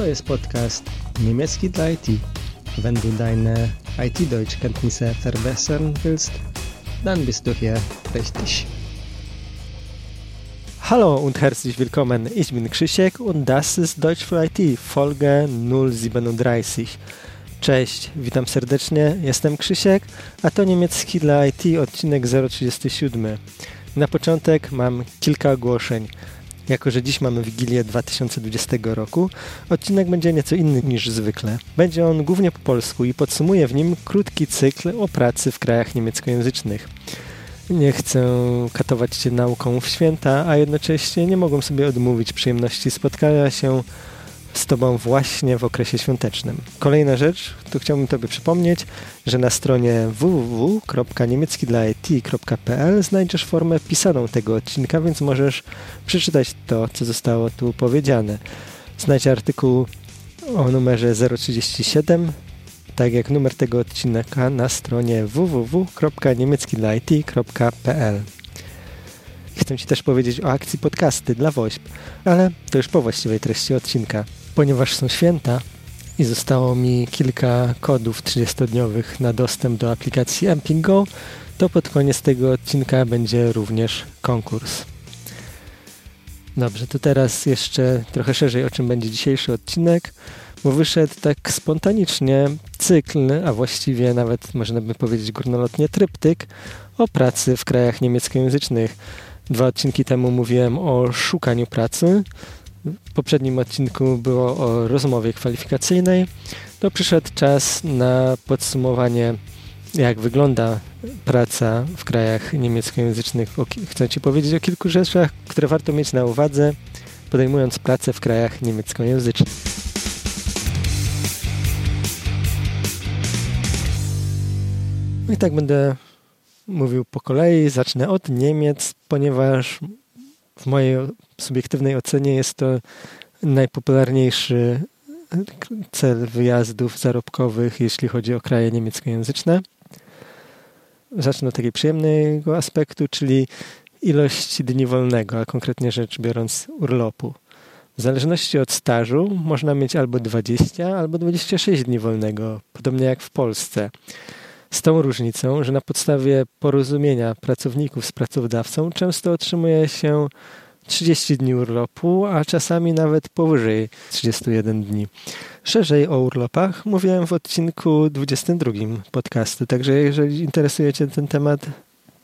To jest podcast niemiecki dla IT. Wenn du deine IT-Deutschkenntnisse verbessern willst, dann bist du hier richtig. Hallo und herzlich willkommen. Ich bin Krzysiek und das ist Deutsch für IT, Folge 037. Cześć, witam serdecznie, jestem Krzysiek, a to niemiecki dla IT odcinek 037. Na początek mam kilka ogłoszeń. Jako, że dziś mamy Wigilię 2020 roku, odcinek będzie nieco inny niż zwykle. Będzie on głównie po polsku i podsumuje w nim krótki cykl o pracy w krajach niemieckojęzycznych. Nie chcę katować Cię nauką w święta, a jednocześnie nie mogłem sobie odmówić przyjemności spotkania się z Tobą właśnie w okresie świątecznym. Kolejna rzecz, tu chciałbym Tobie przypomnieć, że na stronie www.niemieckidlait.pl znajdziesz formę pisaną tego odcinka, więc możesz przeczytać to, co zostało tu powiedziane. Znajdź artykuł o numerze 037, tak jak numer tego odcinka na stronie www.niemieckidlait.pl Chcę Ci też powiedzieć o akcji podcasty dla WOŚP, ale to już po właściwej treści odcinka. Ponieważ są święta i zostało mi kilka kodów 30-dniowych na dostęp do aplikacji Go, to pod koniec tego odcinka będzie również konkurs. Dobrze, to teraz jeszcze trochę szerzej o czym będzie dzisiejszy odcinek, bo wyszedł tak spontanicznie cykl, a właściwie nawet można by powiedzieć górnolotnie tryptyk o pracy w krajach niemieckojęzycznych. Dwa odcinki temu mówiłem o szukaniu pracy, w poprzednim odcinku było o rozmowie kwalifikacyjnej. To przyszedł czas na podsumowanie, jak wygląda praca w krajach niemieckojęzycznych. Chcę Ci powiedzieć o kilku rzeczach, które warto mieć na uwadze, podejmując pracę w krajach niemieckojęzycznych. No i tak będę mówił po kolei. Zacznę od Niemiec, ponieważ w mojej subiektywnej ocenie jest to najpopularniejszy cel wyjazdów zarobkowych, jeśli chodzi o kraje niemieckojęzyczne. Zacznę od takiego przyjemnego aspektu, czyli ilość dni wolnego, a konkretnie rzecz biorąc urlopu. W zależności od stażu można mieć albo 20, albo 26 dni wolnego, podobnie jak w Polsce. Z tą różnicą, że na podstawie porozumienia pracowników z pracodawcą często otrzymuje się 30 dni urlopu, a czasami nawet powyżej 31 dni. Szerzej o urlopach mówiłem w odcinku 22 podcastu, także jeżeli interesuje Cię ten temat,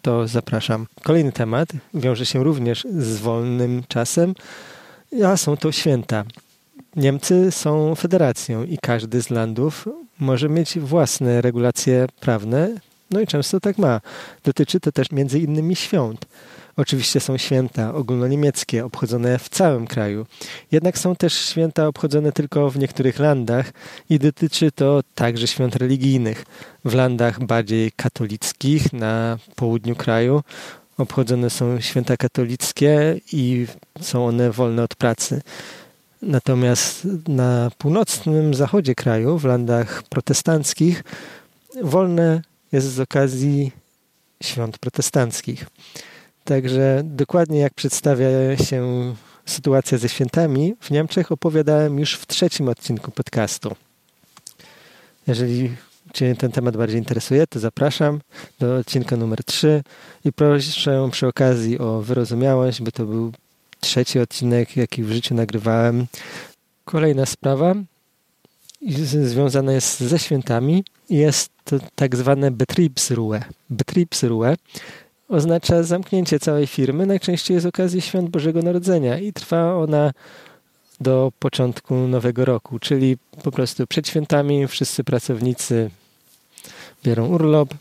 to zapraszam. Kolejny temat wiąże się również z wolnym czasem, a są to święta. Niemcy są federacją i każdy z landów może mieć własne regulacje prawne, no i często tak ma. Dotyczy to też między innymi świąt. Oczywiście są święta ogólnoniemieckie, obchodzone w całym kraju. Jednak są też święta obchodzone tylko w niektórych landach i dotyczy to także świąt religijnych. W landach bardziej katolickich na południu kraju obchodzone są święta katolickie i są one wolne od pracy. Natomiast na północnym zachodzie kraju, w landach protestanckich, wolne jest z okazji świąt protestanckich. Także dokładnie jak przedstawia się sytuacja ze świętami, w Niemczech opowiadałem już w trzecim odcinku podcastu. Jeżeli Cię ten temat bardziej interesuje, to zapraszam do odcinka numer 3 i proszę przy okazji o wyrozumiałość, bo to był trzeci odcinek, jaki w życiu nagrywałem. Kolejna sprawa związana jest ze świętami. Jest to tak zwane Betriebsruhe. Betriebsruhe oznacza zamknięcie całej firmy, najczęściej z okazji świąt Bożego Narodzenia i trwa ona do początku nowego roku, czyli po prostu przed świętami wszyscy pracownicy biorą urlop,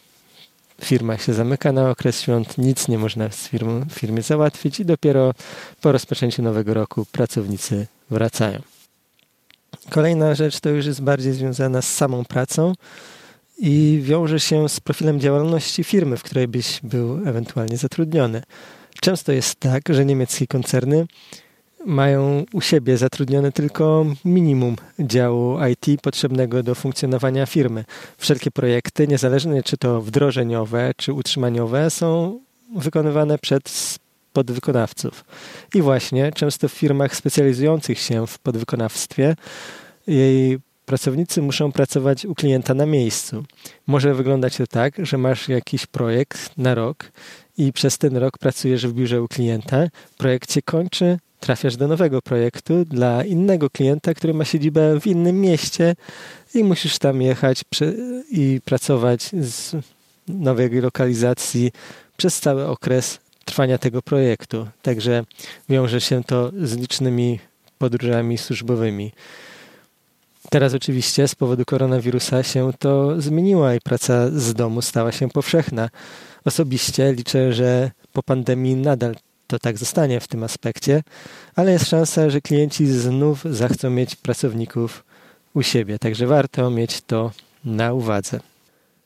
firma się zamyka na okres świąt, nic nie można w firmie, firmie załatwić i dopiero po rozpoczęciu nowego roku pracownicy wracają. Kolejna rzecz to już jest bardziej związana z samą pracą i wiąże się z profilem działalności firmy, w której byś był ewentualnie zatrudniony. Często jest tak, że niemieckie koncerny mają u siebie zatrudnione tylko minimum działu IT potrzebnego do funkcjonowania firmy. Wszelkie projekty, niezależnie czy to wdrożeniowe, czy utrzymaniowe, są wykonywane przez podwykonawców. I właśnie często w firmach specjalizujących się w podwykonawstwie jej pracownicy muszą pracować u klienta na miejscu. Może wyglądać to tak, że masz jakiś projekt na rok i przez ten rok pracujesz w biurze u klienta, projekt się kończy, trafiasz do nowego projektu dla innego klienta, który ma siedzibę w innym mieście i musisz tam jechać i pracować z nowej lokalizacji przez cały okres trwania tego projektu. Także wiąże się to z licznymi podróżami służbowymi. Teraz oczywiście z powodu koronawirusa się to zmieniło i praca z domu stała się powszechna. Osobiście liczę, że po pandemii nadal to tak zostanie w tym aspekcie, ale jest szansa, że klienci znów zachcą mieć pracowników u siebie, także warto mieć to na uwadze.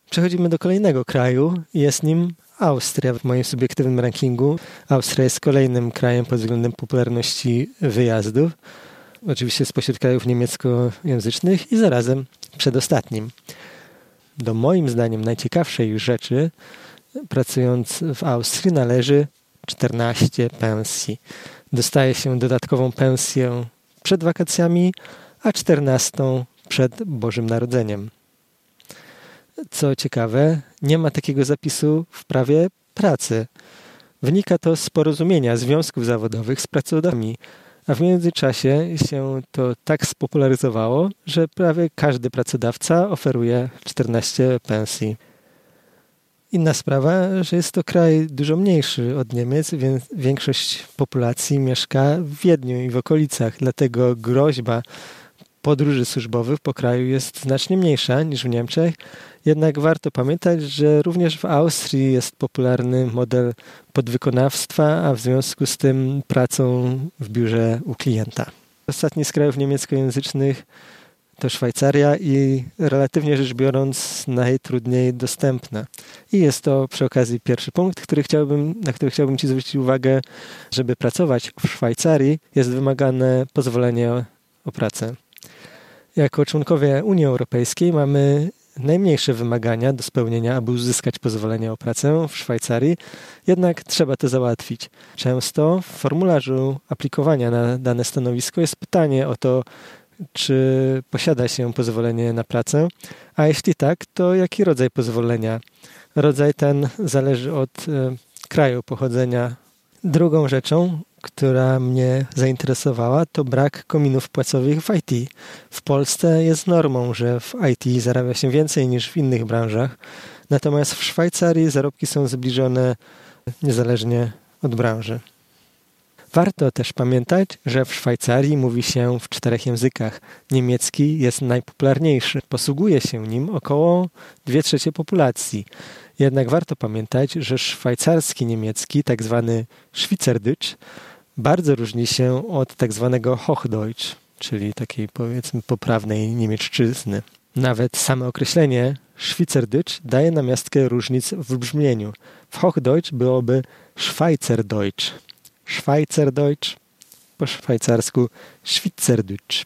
Przechodzimy do kolejnego kraju, jest nim Austria w moim subiektywnym rankingu. Austria jest kolejnym krajem pod względem popularności wyjazdów. Oczywiście spośród krajów niemieckojęzycznych i zarazem przedostatnim. Do moim zdaniem najciekawszej rzeczy pracując w Austrii należy 14 pensji. Dostaje się dodatkową pensję przed wakacjami, a 14 przed Bożym Narodzeniem. Co ciekawe, nie ma takiego zapisu w prawie pracy. Wynika to z porozumienia związków zawodowych z pracodawcami, a w międzyczasie się to tak spopularyzowało, że prawie każdy pracodawca oferuje 14 pensji. Inna sprawa, że jest to kraj dużo mniejszy od Niemiec, więc większość populacji mieszka w Wiedniu i w okolicach, dlatego groźba podróży służbowych po kraju jest znacznie mniejsza niż w Niemczech. Jednak warto pamiętać, że również w Austrii jest popularny model podwykonawstwa, a w związku z tym pracą w biurze u klienta. Ostatni z krajów niemieckojęzycznych to Szwajcaria i relatywnie rzecz biorąc najtrudniej dostępna. I jest to przy okazji pierwszy punkt, który chciałbym, na który chciałbym Ci zwrócić uwagę. Żeby pracować w Szwajcarii jest wymagane pozwolenie o pracę. Jako członkowie Unii Europejskiej mamy najmniejsze wymagania do spełnienia, aby uzyskać pozwolenie o pracę w Szwajcarii, jednak trzeba to załatwić. Często w formularzu aplikowania na dane stanowisko jest pytanie o to, czy posiada się pozwolenie na pracę, a jeśli tak, to jaki rodzaj pozwolenia? Rodzaj ten zależy od e, kraju pochodzenia. Drugą rzeczą, która mnie zainteresowała, to brak kominów płacowych w IT. W Polsce jest normą, że w IT zarabia się więcej niż w innych branżach, natomiast w Szwajcarii zarobki są zbliżone niezależnie od branży. Warto też pamiętać, że w Szwajcarii mówi się w czterech językach. Niemiecki jest najpopularniejszy. Posługuje się nim około 2 trzecie populacji. Jednak warto pamiętać, że szwajcarski niemiecki, tak zwany bardzo różni się od tak zwanego Hochdeutsch, czyli takiej powiedzmy poprawnej niemiecczyzny. Nawet same określenie Schweizerdeutsch daje namiastkę różnic w brzmieniu. W Hochdeutsch byłoby Schweizerdeutsch. Schweizerdeutsch, po szwajcarsku Schweizerdeutsch.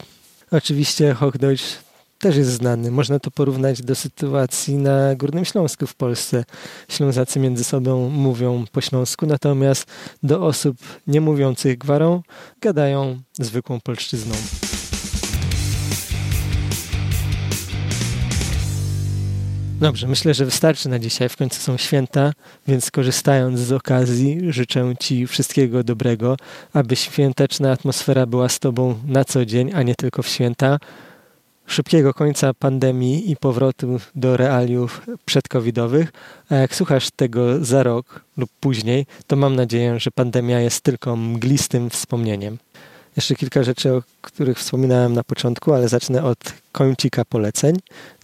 Oczywiście Hochdeutsch też jest znany. Można to porównać do sytuacji na Górnym Śląsku w Polsce. Ślązacy między sobą mówią po śląsku, natomiast do osób nie mówiących gwarą gadają zwykłą polszczyzną. Dobrze, myślę, że wystarczy na dzisiaj. W końcu są święta, więc korzystając z okazji, życzę Ci wszystkiego dobrego, aby świąteczna atmosfera była z Tobą na co dzień, a nie tylko w święta. Szybkiego końca pandemii i powrotu do realiów przedcovidowych. A jak słuchasz tego za rok lub później, to mam nadzieję, że pandemia jest tylko mglistym wspomnieniem. Jeszcze kilka rzeczy, o których wspominałem na początku, ale zacznę od kącika poleceń.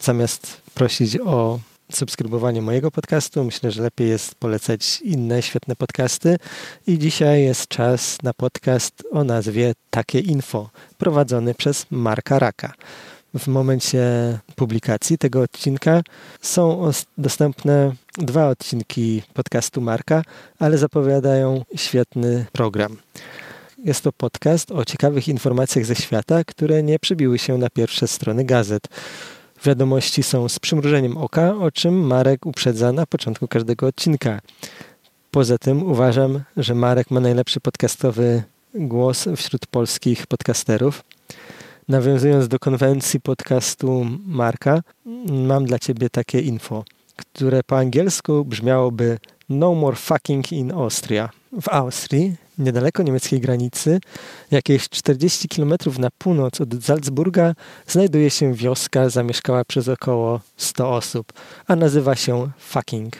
Zamiast prosić o subskrybowanie mojego podcastu, myślę, że lepiej jest polecać inne świetne podcasty. I dzisiaj jest czas na podcast o nazwie Takie Info, prowadzony przez Marka Raka. W momencie publikacji tego odcinka są dostępne dwa odcinki podcastu Marka, ale zapowiadają świetny program. Jest to podcast o ciekawych informacjach ze świata, które nie przybiły się na pierwsze strony gazet. Wiadomości są z przymrużeniem oka, o czym Marek uprzedza na początku każdego odcinka. Poza tym uważam, że Marek ma najlepszy podcastowy głos wśród polskich podcasterów. nawiązując do konwencji podcastu Marka, mam dla ciebie takie info, które po angielsku brzmiałoby No more fucking in Austria. W Austrii, niedaleko niemieckiej granicy, jakieś 40 km na północ od Salzburga, znajduje się wioska zamieszkała przez około 100 osób, a nazywa się Fucking.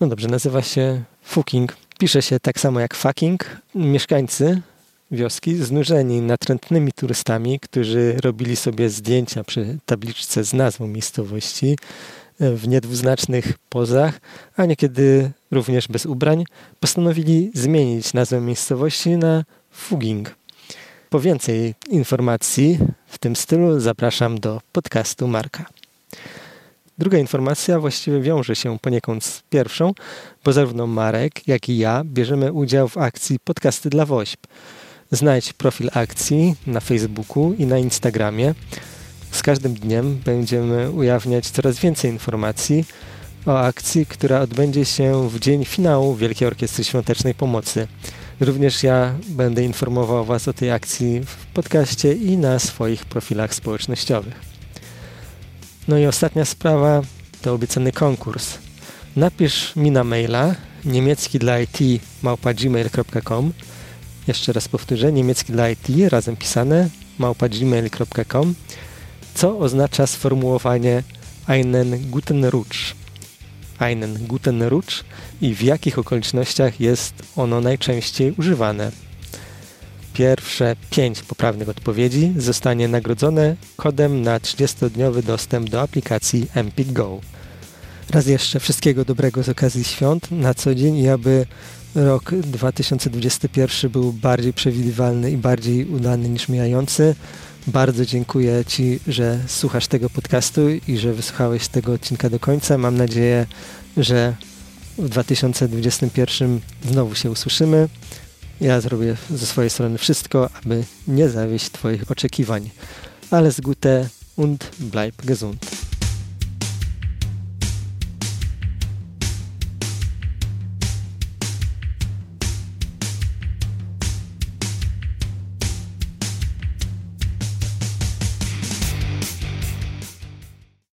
No dobrze, nazywa się Fucking. Pisze się tak samo jak Fucking. Mieszkańcy wioski, znużeni natrętnymi turystami, którzy robili sobie zdjęcia przy tabliczce z nazwą miejscowości e, w niedwuznacznych pozach, a niekiedy również bez ubrań, postanowili zmienić nazwę miejscowości na Fuging. Po więcej informacji w tym stylu zapraszam do podcastu Marka. Druga informacja właściwie wiąże się poniekąd z pierwszą, bo zarówno Marek, jak i ja bierzemy udział w akcji Podcasty dla WOŚP – Znajdź profil akcji na Facebooku i na Instagramie. Z każdym dniem będziemy ujawniać coraz więcej informacji o akcji, która odbędzie się w dzień finału Wielkiej Orkiestry Świątecznej Pomocy. Również ja będę informował Was o tej akcji w podcaście i na swoich profilach społecznościowych. No i ostatnia sprawa to obiecany konkurs. Napisz mi na maila niemiecki dla IT małpa.gmail.com jeszcze raz powtórzę, niemiecki dla IT, razem pisane, małpa.gmail.com, co oznacza sformułowanie einen guten Rutsch. Einen guten Rutsch i w jakich okolicznościach jest ono najczęściej używane. Pierwsze pięć poprawnych odpowiedzi zostanie nagrodzone kodem na 30-dniowy dostęp do aplikacji Empik Go. Raz jeszcze wszystkiego dobrego z okazji świąt na co dzień i aby rok 2021 był bardziej przewidywalny i bardziej udany niż mijający. Bardzo dziękuję Ci, że słuchasz tego podcastu i że wysłuchałeś tego odcinka do końca. Mam nadzieję, że w 2021 znowu się usłyszymy. Ja zrobię ze swojej strony wszystko, aby nie zawieść Twoich oczekiwań. Alles Gute und bleib gesund.